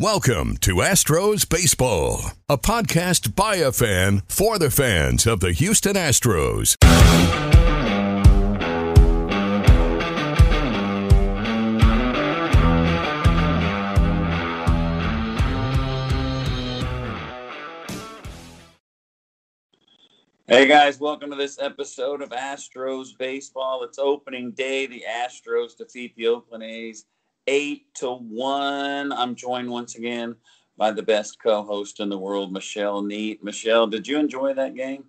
Welcome to Astros Baseball, a podcast by a fan for the fans of the Houston Astros. Hey guys, welcome to this episode of Astros Baseball. It's opening day. The Astros defeat the Oakland A's eight to one. I'm joined once again by the best co-host in the world, Michelle Neat. Michelle, did you enjoy that game?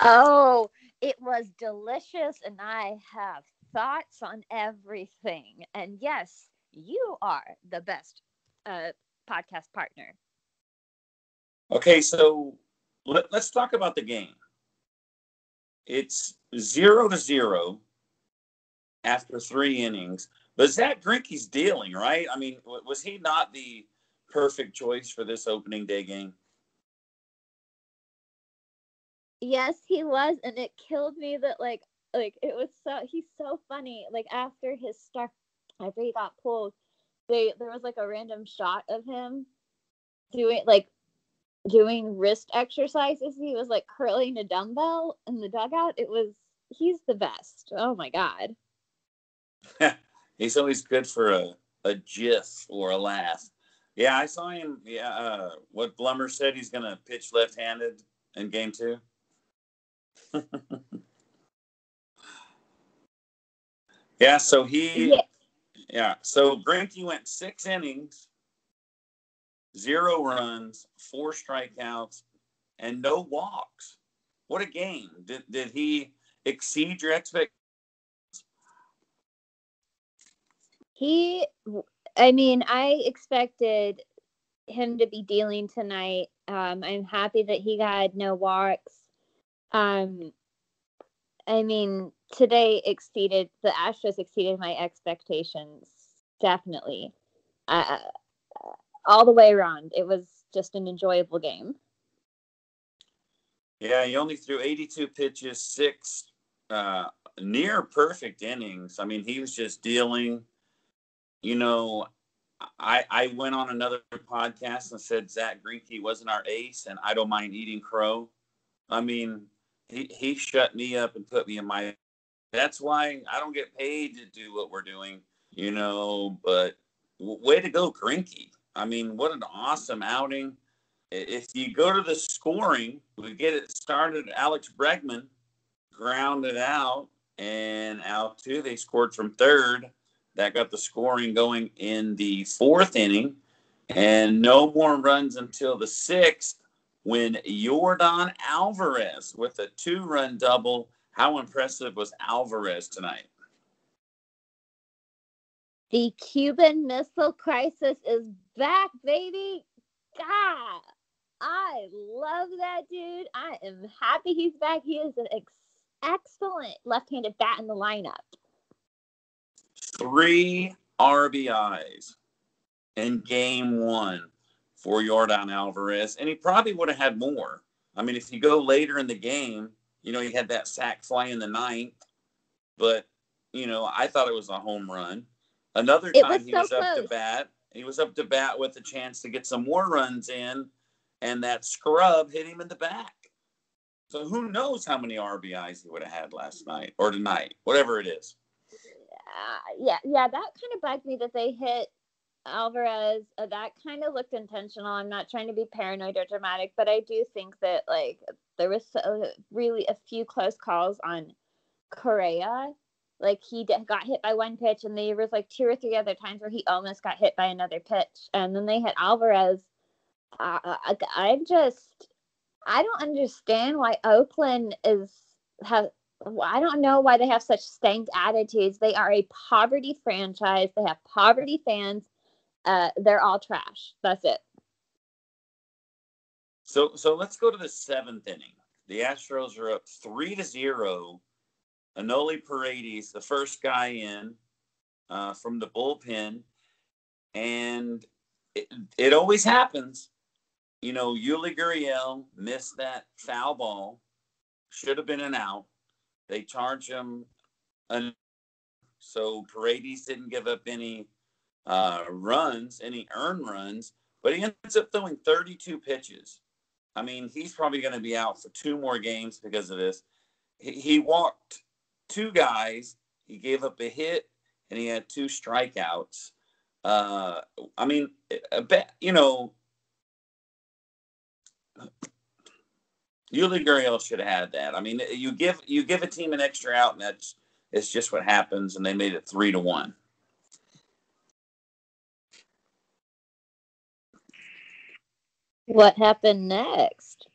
Oh, it was delicious, and I have thoughts on everything. And yes, you are the best uh, podcast partner. Okay, so let, us talk about the game. It's zero to zero after three innings. But Zack Greinke's dealing, right? I mean, was he not the perfect choice for this opening day game? Yes, he was, and it killed me that like like it was so he's so funny. Like after his start, after he got pulled, they there was like a random shot of him doing like doing wrist exercises. He was like curling a dumbbell in the dugout. It was he's the best. Oh my god. He's always good for a a gif or a laugh. Yeah, I saw him. Yeah, uh, what Blummer said he's going to pitch left-handed in game two. yeah, so he. Yeah. yeah, so Greinke went six innings zero runs, four strikeouts, and no walks. What a game. Did, did he exceed your expectations? He, I mean, I expected him to be dealing tonight. Um, I'm happy that he got no walks. Um, I mean, today exceeded the Astros exceeded my expectations. Definitely. Uh, all the way around. It was just an enjoyable game. Yeah, he only threw 82 pitches, six uh, near perfect innings. I mean, he was just dealing. You know, I I went on another podcast and said Zack Greinke wasn't our ace, and I don't mind eating crow. I mean, he he shut me up and put me in my. That's why I don't get paid to do what we're doing, you know. But way to go, Greinke. I mean, what an awesome outing. If you go to the scoring, we get it started. Alex Bregman grounded out, and Altuve scored from third. That got the scoring going in the fourth inning, and no more runs until the sixth when Yordan Alvarez with a two run double. How impressive was Alvarez tonight? The Cuban Missile Crisis is back, baby. God, I love that dude. I am happy he's back. He is an ex- excellent left handed bat in the lineup. Three RBIs in game one for Yordan Alvarez, and he probably would have had more. I mean, if you go later in the game, you know, he had that sac fly in the ninth, but, you know, I thought it was a home run. Another time was he so was up to bat. He was up to bat with a chance to get some more runs in, and that scrub hit him in the back. So who knows how many RBIs he would have had last night or tonight, whatever it is. Uh, yeah, yeah, that kind of bugged me that they hit Alvarez. Uh, that kind of looked intentional. I'm not trying to be paranoid or dramatic, but I do think that like there was so, really a few close calls on Correa like he got hit by one pitch, and there was like two or three other times where he almost got hit by another pitch, and then they hit Alvarez. Uh, I, I'm just, I don't understand why Oakland is have. I don't know why they have such stank attitudes. They are a poverty franchise. They have poverty fans. uh, they're all trash. That's it. So so let's go to the seventh inning. The Astros are up three to zero. Enoli Paredes, the first guy in uh, from the bullpen, and it, it always happens. You know, Yuli Gurriel missed that foul ball, should have been an out. They charge him, an, so Paredes didn't give up any uh, runs, any earned runs, but he ends up throwing 32 pitches. I mean, he's probably going to be out for two more games because of this. He, he walked two guys, he gave up a hit, and he had two strikeouts. Uh, I mean, a bet, you know, Yuli Gurriel should have had that. I mean, you give you give a team an extra out, and that's it's just what happens. And they made it three to one. What happened next?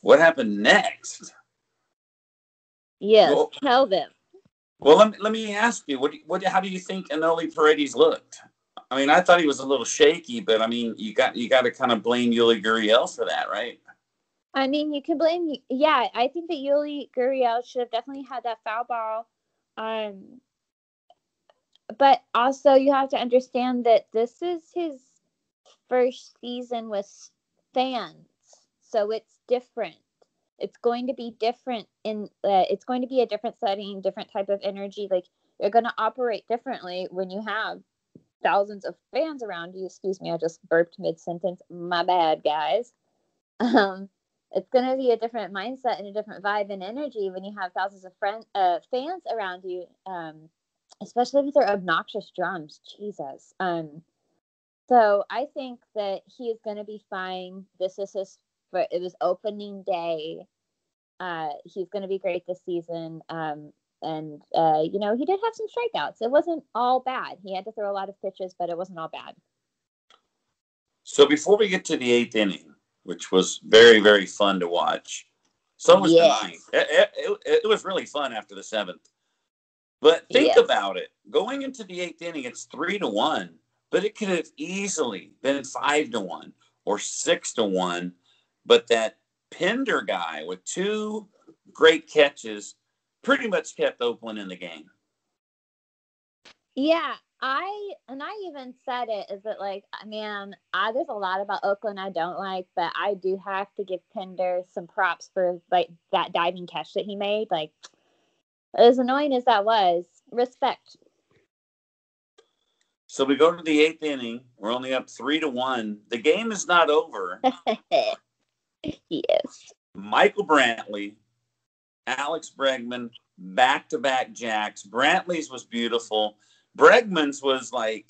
What happened next? Yes, well, tell them. Well, let me, let me ask you, what, what, how do you think Enoli Paredes looked? I mean, I thought he was a little shaky, but I mean, you got you got to kind of blame Yuli Gurriel for that, right? I mean, you can blame. Yeah, I think that Yuli Gurriel should have definitely had that foul ball. Um, but also you have to understand that this is his first season with fans, so it's different. It's going to be different in. Uh, it's going to be a different setting, different type of energy. Like you're going to operate differently when you have thousands of fans around you. Excuse me, I just burped mid sentence. My bad, guys. Um, it's going to be a different mindset and a different vibe and energy when you have thousands of friends, uh, fans around you, um, especially with their obnoxious drums. Jesus. Um, so I think that he is going to be fine. This is his. for It was opening day. Uh, he's going to be great this season. Um, and uh, you know he did have some strikeouts. It wasn't all bad. He had to throw a lot of pitches, but it wasn't all bad. So before we get to the eighth inning, which was very very fun to watch, so was yes. the ninth. It, it, it, was really fun after the seventh. But think yes. about it. Going into the eighth inning, it's three to one, but it could have easily been five to one or six to one. But that Pinder guy with two great catches pretty much kept Oakland in the game. Yeah, I and I even said it is that like uh, man, I there's a lot about Oakland I don't like, but I do have to give Pinder some props for like that diving catch that he made. Like as annoying as that was, respect. So we go to the eighth inning. We're only up three to one. The game is not over. yes. Michael Brantley Alex Bregman, back to back jacks. Brantley's was beautiful. Bregman's was like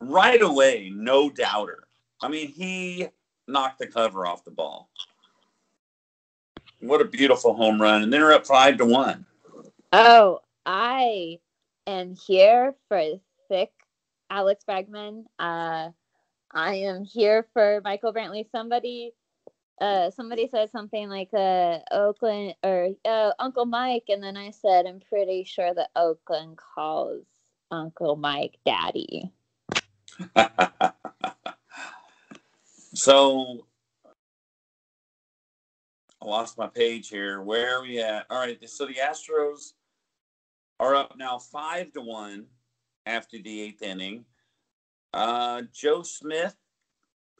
right away, no doubter. I mean, he knocked the cover off the ball. What a beautiful home run. And they're up five to one. Oh, I am here for thick Alex Bregman. Uh, I am here for Michael Brantley. Somebody uh, somebody said something like uh, Oakland or uh, Uncle Mike, and then I said, I'm pretty sure that Oakland calls Uncle Mike Daddy. so I lost my page here. Where are we at? All right. So the Astros are up now five to one after the eighth inning. Uh, Joe Smith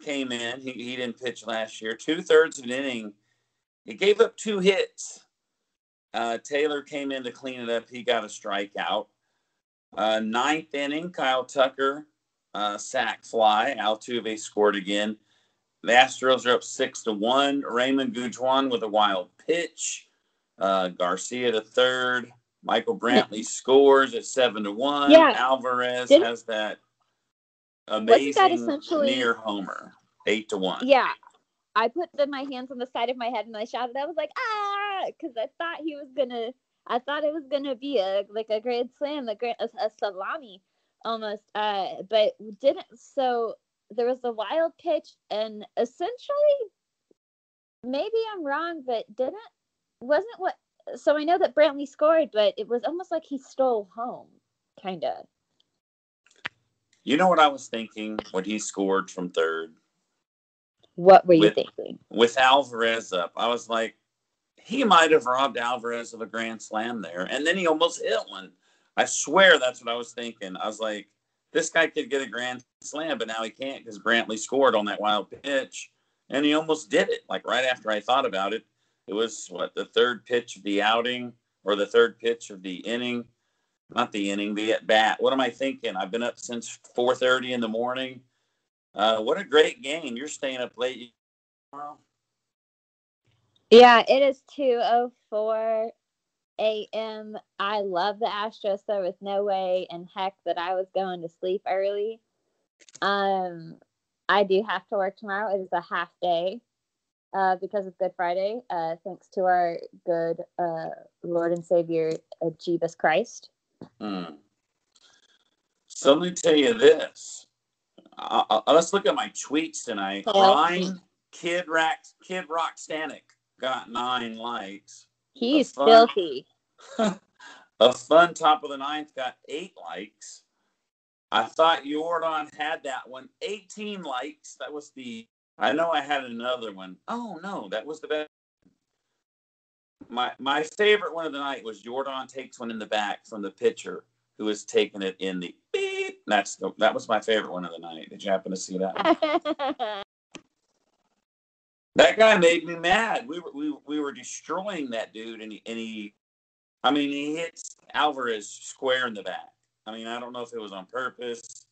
came in. He, he didn't pitch last year. Two thirds of an inning. He gave up two hits. Uh, Taylor came in to clean it up. He got a strikeout. Uh, ninth inning, Kyle Tucker, uh, sac fly. Altuve scored again. The Astros are up six to one. Reymin Guduan with a wild pitch. Uh, Garcia the third. Michael Brantley scores at seven to one. Yeah. Alvarez Didn't, has that amazing that essentially near homer, eight to one. Yeah, I put the, my hands on the side of my head and I shouted. I was like, ah, because I thought he was gonna. I thought it was gonna be a like a grand slam, a, grand, a, a salami almost. Uh, but didn't. So there was a wild pitch, and essentially, maybe I'm wrong, but didn't wasn't what. So I know that Brantley scored, but it was almost like he stole home, kind of. You know what I was thinking when he scored from third? What were you With- thinking? With Alvarez up, I was like, he might have robbed Alvarez of a grand slam there. And then he almost hit one. I swear that's what I was thinking. I was like, this guy could get a grand slam, but now he can't because Brantley scored on that wild pitch. And he almost did it. Like right after I thought about it, it was what the third pitch of the outing or the third pitch of the inning. Not the inning, the at bat. What am I thinking? I've been up since 4:30 in the morning. Uh, what a great game! You're staying up late tomorrow. Yeah, it is 2:04 a.m. I love the Astros. There was no way in heck that I was going to sleep early. Um, I do have to work tomorrow. It is a half day uh, because of Good Friday. Uh, thanks to our good uh, Lord and Savior uh, Jesus Christ. Hmm. So let me tell you this. Uh, uh, let's look at my tweets tonight. Well- Ryne Kid Rock Kid Rock Stanek got nine likes. He's fun. filthy. A fun top of the ninth got eight likes. I thought Yordan had that one. 18 likes. That was the. I know I had another one. Oh no, that was the best. My my favorite one of the night was Yordan takes one in the back from the pitcher who was taking it in the beep. That's the that was my favorite one of the night. Did you happen to see that? That guy made me mad. We were we, we were destroying that dude, and he, and he, I mean, he hits Alvarez square in the back. I mean, I don't know if it was on purpose,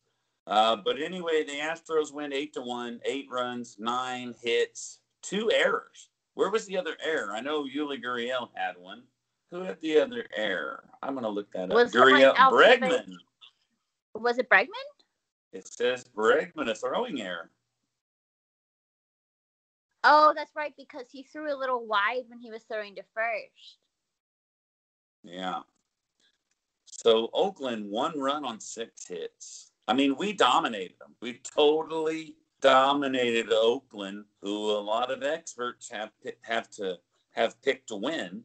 uh, but anyway, the Astros win eight to one, eight runs, nine hits, two errors. Where was the other error? I know Yuli Gurriel had one. Who had the other error? I'm gonna look that up. Was it Gurriel, Bregman. Was it Bregman? It says Bregman a throwing error. Oh, that's right, because he threw a little wide when he was throwing to first. Yeah. So Oakland one run on six hits. I mean, we dominated them. We totally dominated Oakland, who a lot of experts have have to have picked to win.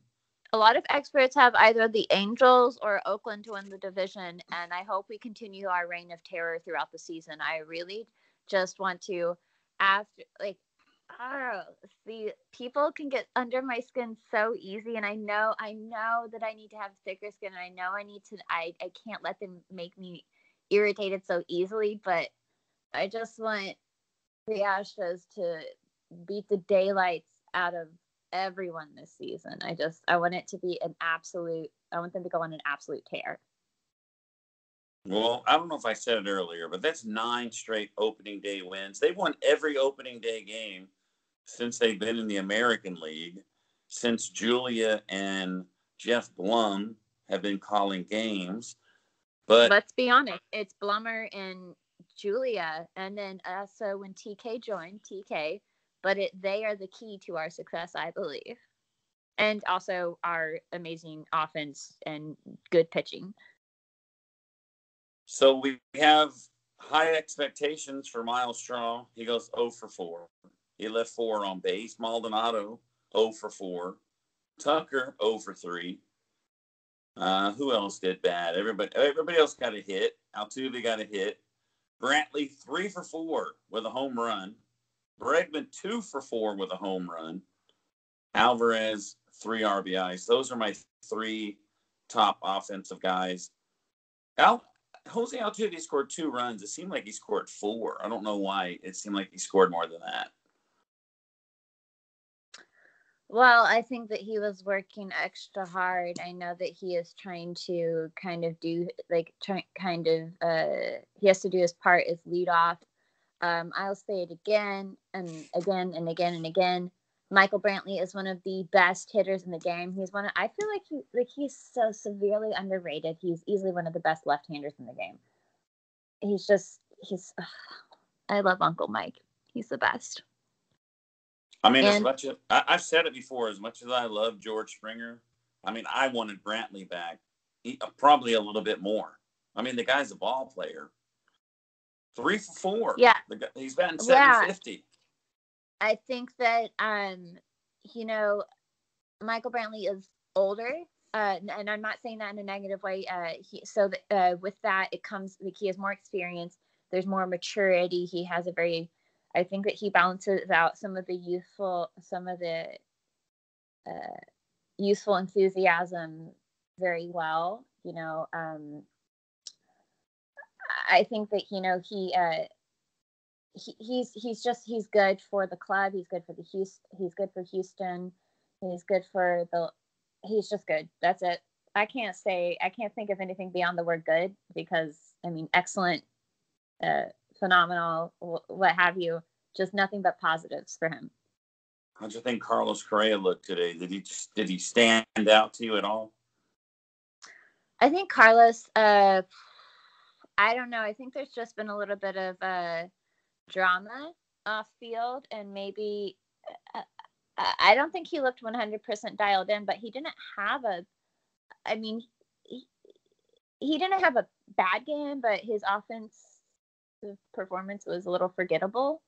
A lot of experts have either the Angels or Oakland to win the division, and I hope we continue our reign of terror throughout the season. I really just want to, after like, oh, see, people can get under my skin so easy, and I know, I know that I need to have thicker skin, and I know I need to, I, I can't let them make me irritated so easily, but I just want the Astros to beat the daylights out of everyone this season. I just I want it to be an absolute I want them to go on an absolute tear. Well, I don't know if I said it earlier, but that's nine straight opening day wins. They've won every opening day game since they've been in the American League, since Julia and Geoff Blum have been calling games. But Let's be honest, it's Blummer and Julia and then also when TK joined, TK, but it they are the key to our success, I believe. And also our amazing offense and good pitching. So we have high expectations for Myles Straw. He goes 0 for 4. He left 4 on base. Maldonado 0 for 4. Tucker 0 for 3. Uh, who else did bad? Everybody everybody else got a hit. Altuve got a hit. Brantley 3 for 4 with a home run. Bregman 2 for 4 with a home run. Alvarez 3 RBIs. Those are my three top offensive guys. Al Jose Altuve scored two runs. It seemed like he scored four. I don't know why. It seemed like he scored more than that. Well, I think that he was working extra hard. I know that he is trying to kind of do like try, kind of uh he has to do his part as lead off. Um, I'll say it again and again and again and again. Michael Brantley is one of the best hitters in the game. He's one of, I feel like he like he's so severely underrated. He's easily one of the best left-handers in the game. He's just he's I love Uncle Mike. He's the best. I mean, as much as I, I've said it before, as much as I love George Springer, I mean, I wanted Brantley back, he, uh, probably a little bit more. I mean, the guy's a ball player. Three for four. Yeah. the guy, he's batting Yeah. seven fifty. I think that um, you know, Michael Brantley is older, uh, and I'm not saying that in a negative way. Uh, he, so that, uh, with that, it comes like he has more experience. there's more maturity. He has a very, I think that he balances out some of the youthful, some of the uh, youthful enthusiasm very well. You know, um, I think that you know he, uh, he he's he's just he's good for the club. He's good for the Houston. He's good for Houston. He's good for the. He's just good. That's it. I can't say I can't think of anything beyond the word good because I mean excellent, uh, phenomenal, what have you. Just nothing but positives for him. How'd you think Carlos Correa looked today? Did he just, did he stand out to you at all? I think Carlos. Uh, I don't know. I think there's just been a little bit of uh, drama off field, and maybe uh, I don't think he looked 100% dialed in, but he didn't have a. I mean, he, he didn't have a bad game, but his offensive performance was a little forgettable.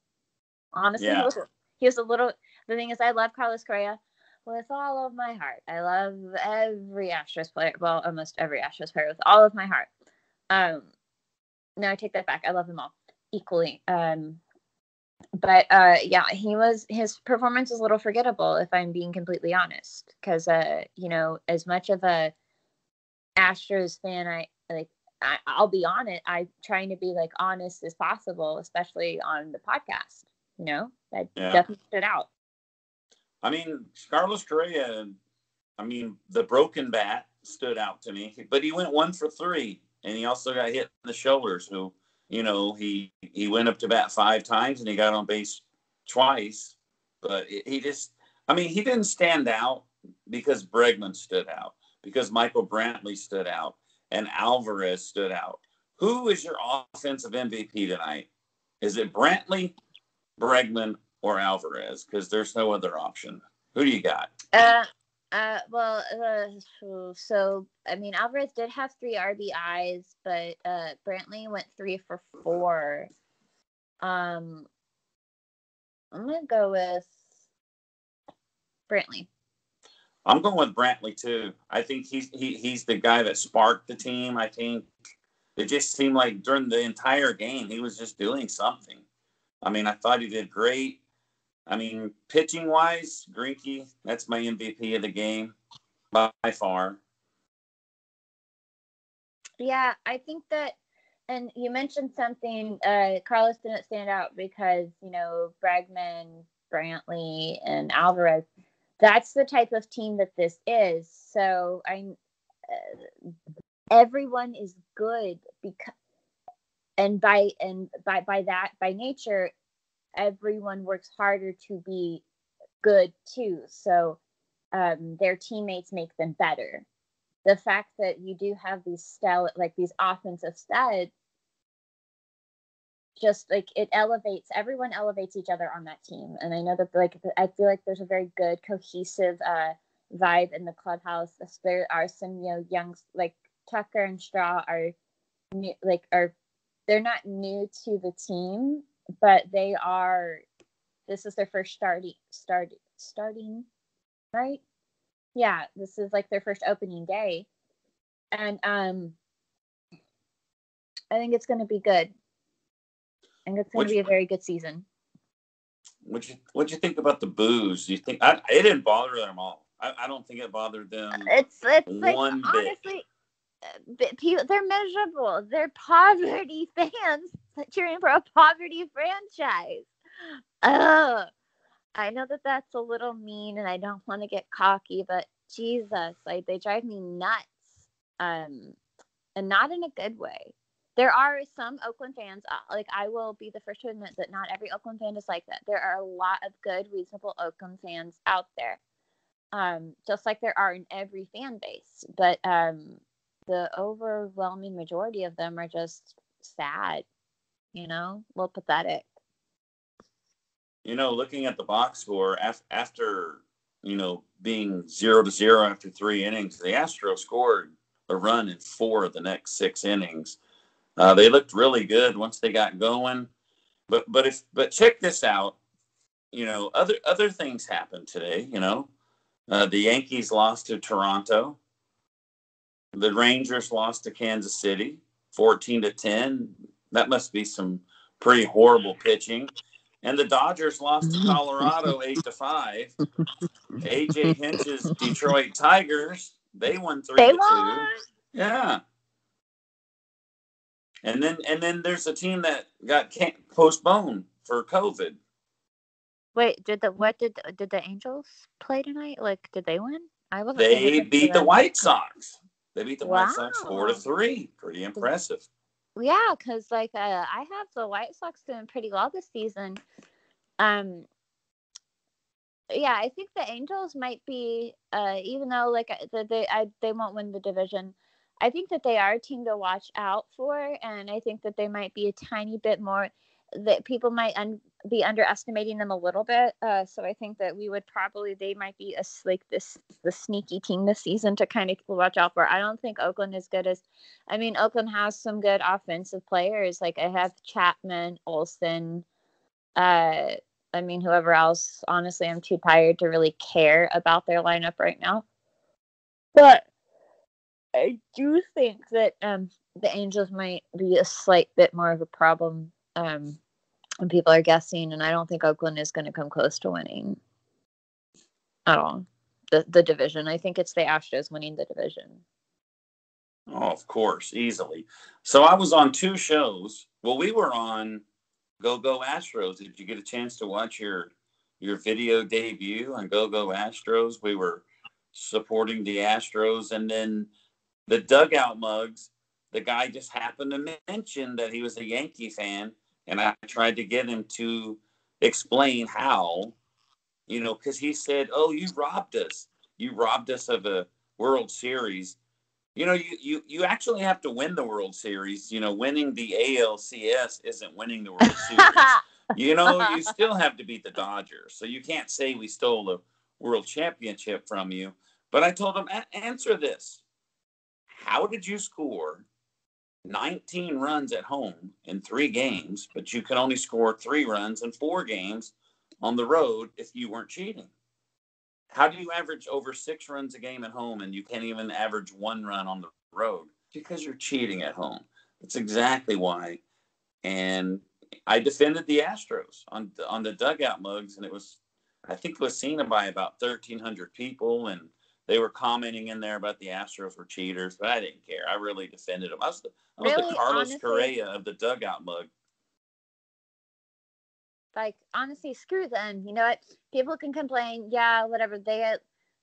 Honestly, yeah. he, was, he was a little. The thing is, I love Carlos Correa with all of my heart. I love every Astros player, well, almost every Astros player with all of my heart. Um, no, I take that back. I love them all equally. Um, but uh, yeah, he was his performance was a little forgettable, if I'm being completely honest. Because uh, you know, as much of a Astros fan, I like. I, I'll be on it. I'm trying to be like honest as possible, especially on the podcast. You know, that yeah. definitely stood out. I mean, Carlos Correa, I mean, the broken bat stood out to me, but he went one for three, and he also got hit in the shoulder. So, you know, he he went up to bat five times and he got on base twice, but he just, I mean, he didn't stand out because Bregman stood out, because Michael Brantley stood out, and Alvarez stood out. Who is your offensive MVP tonight? Is it Brantley, Bregman, or Alvarez because there's no other option. Who do you got? Uh, uh, well, uh, so I mean, Alvarez did have three RBIs, but uh, Brantley went three for four. Um, I'm gonna go with Brantley. I'm going with Brantley too. I think he's he, he's the guy that sparked the team. I think it just seemed like during the entire game he was just doing something. I mean, I thought he did great. I mean, pitching wise, Greinke, that's my MVP of the game by far. Yeah, I think that, and you mentioned something. Uh, Carlos didn't stand out because you know Bregman, Brantley, and Alvarez. That's the type of team that this is. So I, uh, everyone is good because, and by and by by that by nature, everyone works harder to be good too. So um, their teammates make them better. The fact that you do have these style, like these offensive studs, just like it elevates everyone elevates each other on that team. And I know that like I feel like there's a very good cohesive uh, vibe in the clubhouse. There are some you know young like Tucker and Straw are new, like are they're not new to the team, but they are this is their first starting start starting right yeah this is like their first opening day and um i think it's going to be good think it's going to be a very good season what you what do you think about the booze? Do you think I, it didn't bother them all? I, I don't think it bothered them. It's it's like honestly, uh, they're miserable. They're poverty fans cheering for a poverty franchise. Oh, I know that that's a little mean, and I don't want to get cocky, but Jesus, like they drive me nuts. Um, and not in a good way. There are some Oakland fans, uh, like I will be the first to admit that not every Oakland fan is like that. There are a lot of good, reasonable Oakland fans out there, um, just like there are in every fan base. But um, the overwhelming majority of them are just sad you know, a little pathetic. You know, looking at the box score af- after, you know, being zero to zero after three innings, the Astros scored a run in four of the next six innings. Uh, they looked really good once they got going. But but if but check this out, you know, other other things happened today. You know, uh, the Yankees lost to Toronto. The Rangers lost to Kansas City, fourteen to ten That must be some pretty horrible pitching. And the Dodgers lost to Colorado eight to five. AJ Hinch's Detroit Tigers, they won three They to won. two. Yeah. And then and then there's a team that got can- postponed for COVID. Wait, did the what did did the Angels play tonight? Like, did they win? I wasn't. They beat the. White Sox. They beat the White Sox four to three. Pretty impressive. Yeah, because like uh, I have the White Sox doing pretty well this season. Um, yeah, I think the Angels might be, uh, even though like uh, the, they I, they won't win the division. I think that they are a team to watch out for, and I think that they might be a tiny bit more that people might un- be underestimating them a little bit. Uh, so I think that we would probably they might be a like this the sneaky team this season to kind of watch out for. I don't think Oakland is good as I mean, Oakland has some good offensive players. Like I have Chapman, Olson. Uh, I mean, whoever else. Honestly, I'm too tired to really care about their lineup right now. But I do think that um, the Angels might be a slight bit more of a problem. Um, and people are guessing, and I don't think Oakland is going to come close to winning at all. The the division. I think it's the Astros winning the division. Oh, of course, easily. So I was on two shows. Well, we were on Go Go Astros. Did you get a chance to watch your your video debut on Go Go Astros? We were supporting the Astros, and then the dugout mugs. The guy just happened to mention that he was a Yankee fan, and I tried to get him to explain how. You know, because he said, "Oh, you robbed us. You robbed us of a World Series." you know you, you you actually have to win the world series you know winning the alcs isn't winning the world series you know you still have to beat the dodgers so you can't say we stole the world championship from you but i told him "A- answer this how did you score 19 runs at home in three games but you can only score three runs in four games on the road if you weren't cheating how do you average over six runs a game at home and you can't even average one run on the road? Because you're cheating at home. That's exactly why. And I defended the Astros on on the dugout mugs, and it was, I think, it was seen by about 1,300 people, and they were commenting in there about the Astros were cheaters, but I didn't care. I really defended them. I was the, I was Really? the Carlos Honestly? Correa of the dugout mug. like honestly screw them you know what people can complain yeah whatever they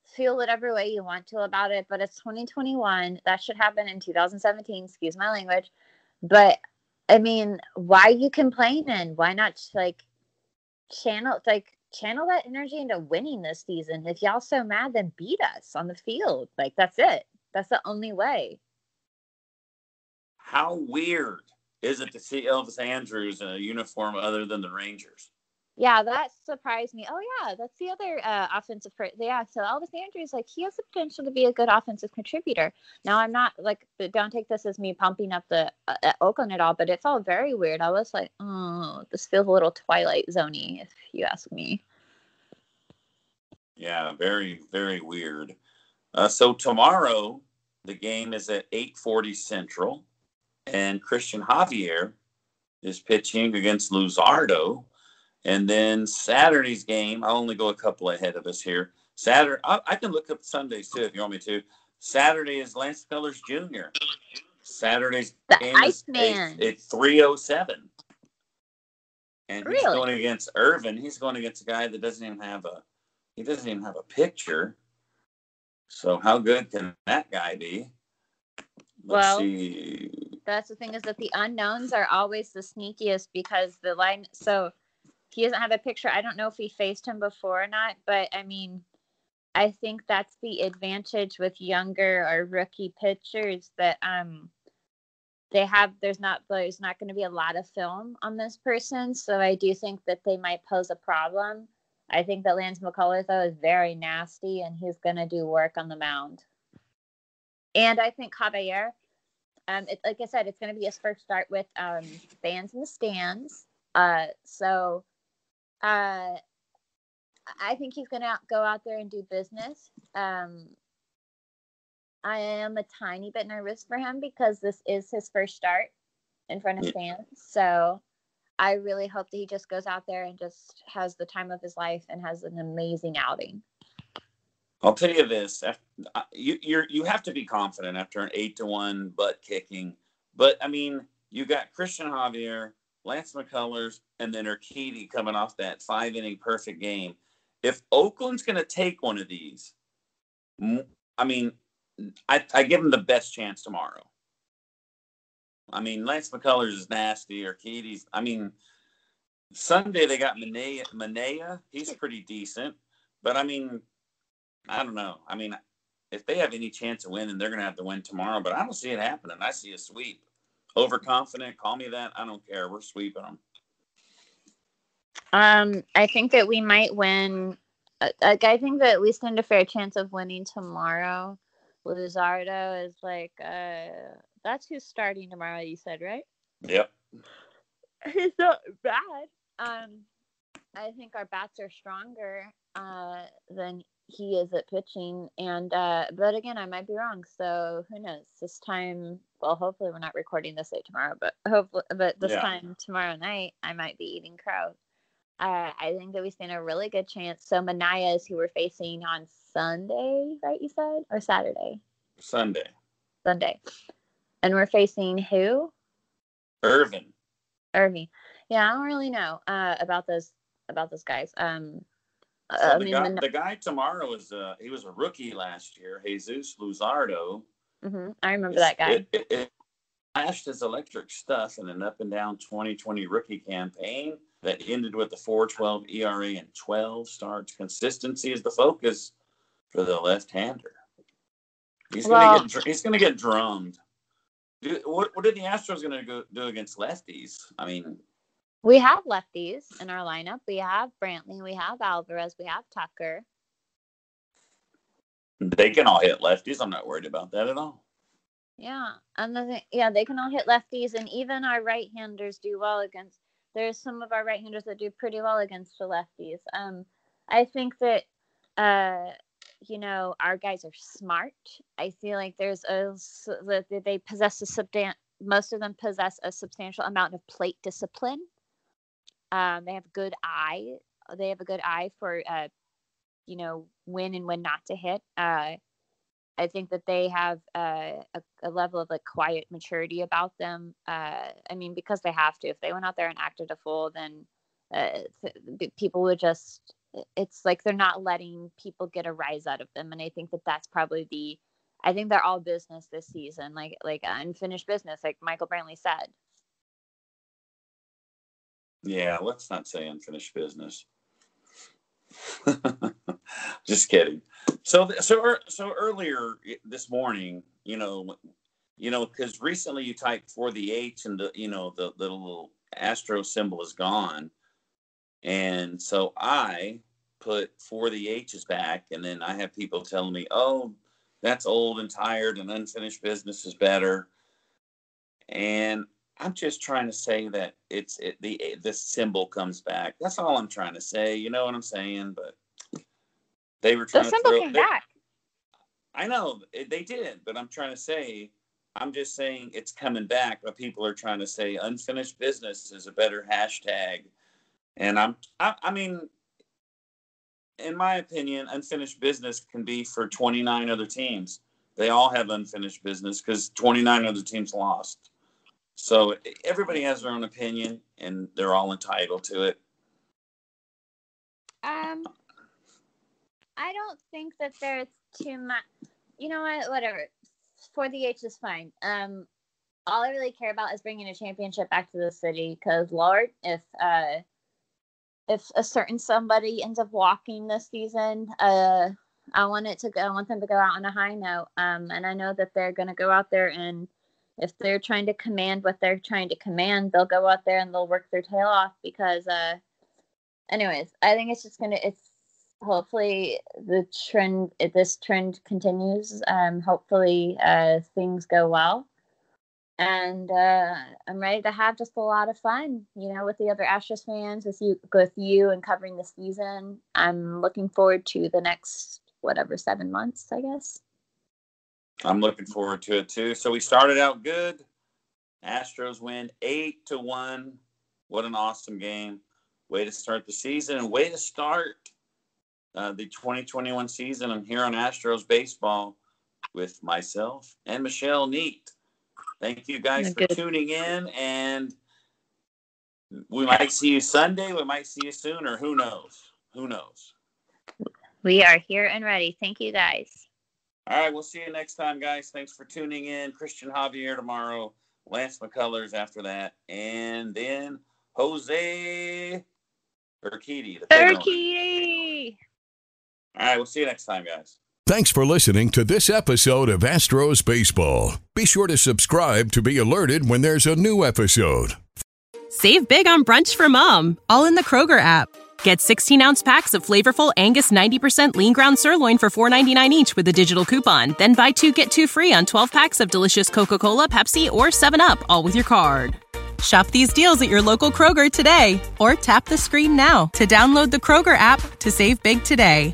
feel whatever way you want to about it but it's 2021 that should happen in 2017 excuse my language but i mean why you complaining why not like channel like channel that energy into winning this season. If y'all so mad then beat us on the field. Like that's it. That's the only way. How weird is it to see Elvis Andrus in a uniform other than the Rangers? Yeah, that surprised me. Oh yeah, that's the other uh, offensive. Yeah, so Elvis Andrus, like he has the potential to be a good offensive contributor. Now I'm not like, don't take this as me pumping up the uh, Oakland at all, but it felt very weird. I was like, oh, this feels a little Twilight Zoney, if you ask me. Yeah, very, very weird. Uh, so tomorrow the game is at 8:40 Central, and Cristian Javier is pitching against Luzardo. And then Saturday's game, I'll only go a couple ahead of us here. Saturday, I, I can look up Sundays too if you want me to. Saturday is Lance McCullers Jr. Saturday's The game is Iceman. it's 307. And he's going against Irvin. He's going against a guy that doesn't even have a he doesn't even have a picture. So how good can that guy be? Let's Well, see. That's the thing is that the unknowns are always the sneakiest because the line. So he doesn't have a picture. I don't know if he faced him before or not, but I mean, I think that's the advantage with younger or rookie pitchers that um they have. There's not there's not going to be a lot of film on this person, so I do think that they might pose a problem. I think that Lance McCullers though is very nasty, and he's going to do work on the mound. And I think Caballero um, it, like I said, it's going to be his first start with um, fans in the stands. Uh, so uh, I think he's going to go out there and do business. Um, I am a tiny bit nervous for him because this is his first start. in front of fans. So I really hope that he just goes out there and just has the time of his life and has an amazing outing. I'll tell you this: you you you have to be confident after an eight to one butt kicking. But I mean, you got Cristian Javier, Lance McCullers, and then Urquidy coming off that five inning perfect game. If Oakland's going to take one of these, I mean, I, I give them the best chance tomorrow. I mean, Lance McCullers is nasty. Urquidy's, I mean, Sunday they got Manaea. Manaea, he's pretty decent. But I mean, I don't know. I mean, if they have any chance of winning, they're going to have to win tomorrow. But I don't see it happening. I see a sweep. Overconfident, call me that. I don't care. We're sweeping them. Um, I think that we might win. Uh, like, I think that we stand a fair chance of winning tomorrow. Luzardo is like, uh, that's who's starting tomorrow. You said right? Yep. He's not bad. Um, I think our bats are stronger uh, than he is at pitching. And uh, but again, I might be wrong. So who knows? This time, well, hopefully we're not recording this late tomorrow, but hopefully, but this yeah. time tomorrow night, I might be eating crow. Uh, I think that we stand a really good chance. So Manaea is who we're facing on Sunday, right? You said or Saturday? Sunday. Sunday, and we're facing who? Irvin. Irvin. Yeah, I don't really know uh, about those about those guys. Um, so uh, the, mean, guy, the, the, guy tomorrow is uh, he was a rookie last year, Jesus Luzardo. Mm-hmm. I remember that guy. It, it, it flashed his electric stuff in an up and down 2020 rookie campaign that ended with a 4.12 ERA and 12 starts. Consistency is the focus for the left-hander. He's well, gonna get he's gonna get drummed. What what are the Astros gonna do against lefties? I mean, we have lefties in our lineup. We have Brantley, we have Alvarez, we have Tucker. They can all hit lefties. I'm not worried about that at all. Yeah, and the yeah, they can all hit lefties, and even our right-handers do well against. There's some of our right-handers that do pretty well against the lefties. Um, I think that, uh, you know, our guys are smart. I feel like there's a that they possess a substan. Most of them possess a substantial amount of plate discipline um, they have good eye. They have a good eye for, uh, you know, when and when not to hit. Uh, I think that they have uh, a, a, level of like quiet maturity about them. Uh, I mean, because they have to. If they went out there and acted a fool, then uh, th- people would just. It's like they're not letting people get a rise out of them, and I think that that's probably the. I think they're all business this season, like like unfinished business, like Michael Brantley said. Yeah, let's not say unfinished business. Just kidding. So, so, so earlier this morning, you know, you know, because recently you typed for the H and the, you know, the, little astro symbol is gone, and so I put for the H is back, and then I have people telling me, oh, that's old and tired, and unfinished business is better. And I'm just trying to say that it's it, the eh, the symbol comes back. That's all I'm trying to say. You know what I'm saying? But they were trying the to symbol throw, came back. I know they did, but I'm trying to say I'm just saying it's coming back. But people are trying to say unfinished business is a better hashtag, and I'm I, I mean, in my opinion, unfinished business can be for 29 other teams. They all have unfinished business because 29 other teams lost. So everybody has their own opinion, and they're all entitled to it. Um, I don't think that there's too much. You know what? Whatever. For the H is fine. Um, all I really care about is bringing a championship back to the city. Because Lord, if uh, if a certain somebody ends up walking this season, uh, I want it to go. I want them to go out on a high note. Um, and I know that they're going to go out there and if they're trying to command what they're trying to command, they'll go out there and they'll work their tail off because uh anyways, I think it's just gonna it's hopefully the trend this trend continues. Um hopefully uh things go well. And uh, I'm ready to have just a lot of fun, you know, with the other Astros fans, with you, with you, and covering the season. I'm looking forward to the next whatever seven months, I guess. I'm looking forward to it too. So we started out good. Astros win eight to one. What an awesome game! Way to start the season and way to start uh, the 2021 season. I'm here on Astros baseball with myself and Michelle Neat. Thank you guys for Good. tuning in, and we might see you Sunday. We might see you sooner. Who knows? Who knows? We are here and ready. Thank you guys. All right, we'll see you next time, guys. Thanks for tuning in. Cristian Javier tomorrow, Lance McCullers after that, and then Jose Urquidy. the big one. Turkey. All right, we'll see you next time, guys. Thanks for listening to this episode of Astros Baseball. Be sure to subscribe to be alerted when there's a new episode. Save big on brunch for mom, all in the Kroger app. Get 16 ounce packs of flavorful Angus 90% lean ground sirloin for $4.99 each with a digital coupon. Then buy two get two free on 12 packs of delicious Coca Cola, Pepsi, or 7UP, all with your card. Shop these deals at your local Kroger today or tap the screen now to download the Kroger app to save big today.